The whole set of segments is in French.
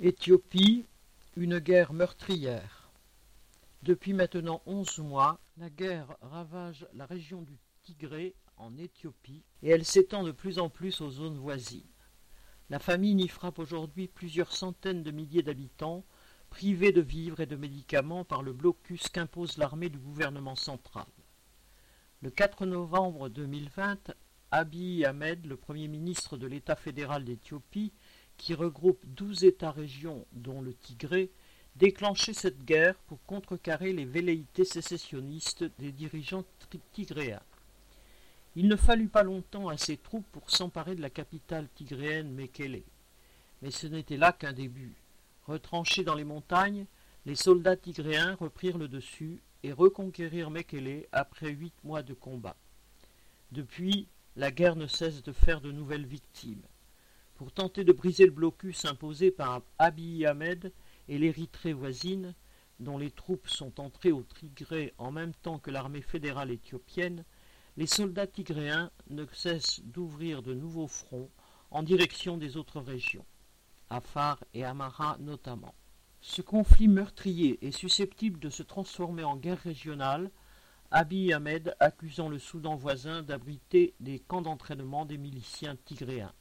Éthiopie, une guerre meurtrière. Depuis maintenant onze mois, la guerre ravage la région du Tigré en Éthiopie et elle s'étend de plus en plus aux zones voisines. La famine y frappe aujourd'hui plusieurs centaines de milliers d'habitants, privés de vivres et de médicaments par le blocus qu'impose l'armée du gouvernement central. Le 4 novembre 2020, Abiy Ahmed, le premier ministre de l'État fédéral d'Éthiopie, qui regroupe douze États-régions dont le Tigré, déclenchait cette guerre pour contrecarrer les velléités sécessionnistes des dirigeants tigréens. Il ne fallut pas longtemps à ces troupes pour s'emparer de la capitale tigréenne Mekele. Mais ce n'était là qu'un début. Retranchés dans les montagnes, les soldats tigréens reprirent le dessus et reconquérirent Mekele après huit mois de combat. Depuis, la guerre ne cesse de faire de nouvelles victimes. Pour tenter de briser le blocus imposé par Abiy Ahmed et l'Érythrée voisine, dont les troupes sont entrées au Tigré en même temps que l'armée fédérale éthiopienne, les soldats tigréens ne cessent d'ouvrir de nouveaux fronts en direction des autres régions, Afar et Amara notamment. Ce conflit meurtrier est susceptible de se transformer en guerre régionale, Abiy Ahmed accusant le Soudan voisin d'abriter des camps d'entraînement des miliciens tigréens.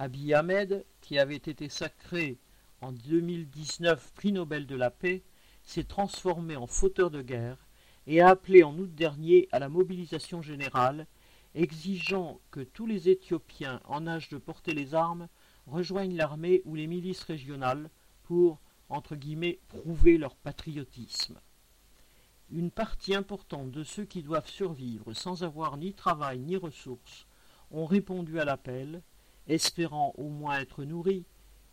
Abiy Ahmed, qui avait été sacré en 2019 prix Nobel de la paix, s'est transformé en fauteur de guerre et a appelé en août dernier à la mobilisation générale, exigeant que tous les Éthiopiens en âge de porter les armes rejoignent l'armée ou les milices régionales pour, entre guillemets, prouver leur patriotisme. Une partie importante de ceux qui doivent survivre sans avoir ni travail ni ressources ont répondu à l'appel, espérant au moins être nourris,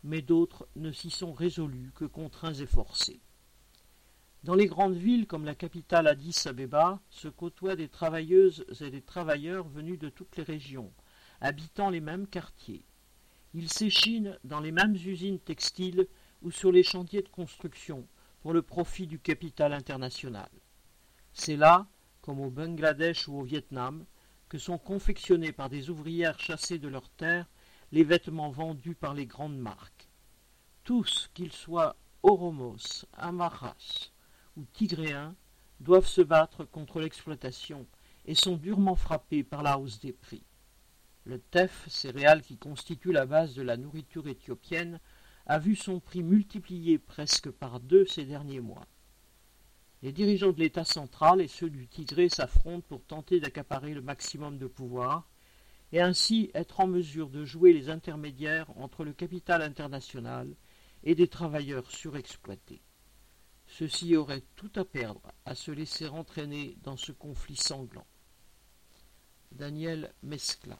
mais d'autres ne s'y sont résolus que contraints et forcés. Dans les grandes villes comme la capitale Addis Abeba se côtoient des travailleuses et des travailleurs venus de toutes les régions, habitant les mêmes quartiers. Ils s'échinent dans les mêmes usines textiles ou sur les chantiers de construction pour le profit du capital international. C'est là, comme au Bangladesh ou au Vietnam, que sont confectionnés par des ouvrières chassées de leurs terres les vêtements vendus par les grandes marques. Tous, qu'ils soient Oromos, Amaras, ou tigréens doivent se battre contre l'exploitation et sont durement frappés par la hausse des prix. Le teff, céréale qui constitue la base de la nourriture éthiopienne, a vu son prix multiplié presque par deux ces derniers mois. Les dirigeants de l'État central et ceux du Tigré s'affrontent pour tenter d'accaparer le maximum de pouvoir et ainsi être en mesure de jouer les intermédiaires entre le capital international et des travailleurs surexploités. Ceux-ci auraient tout à perdre à se laisser entraîner dans ce conflit sanglant. Daniel Mescla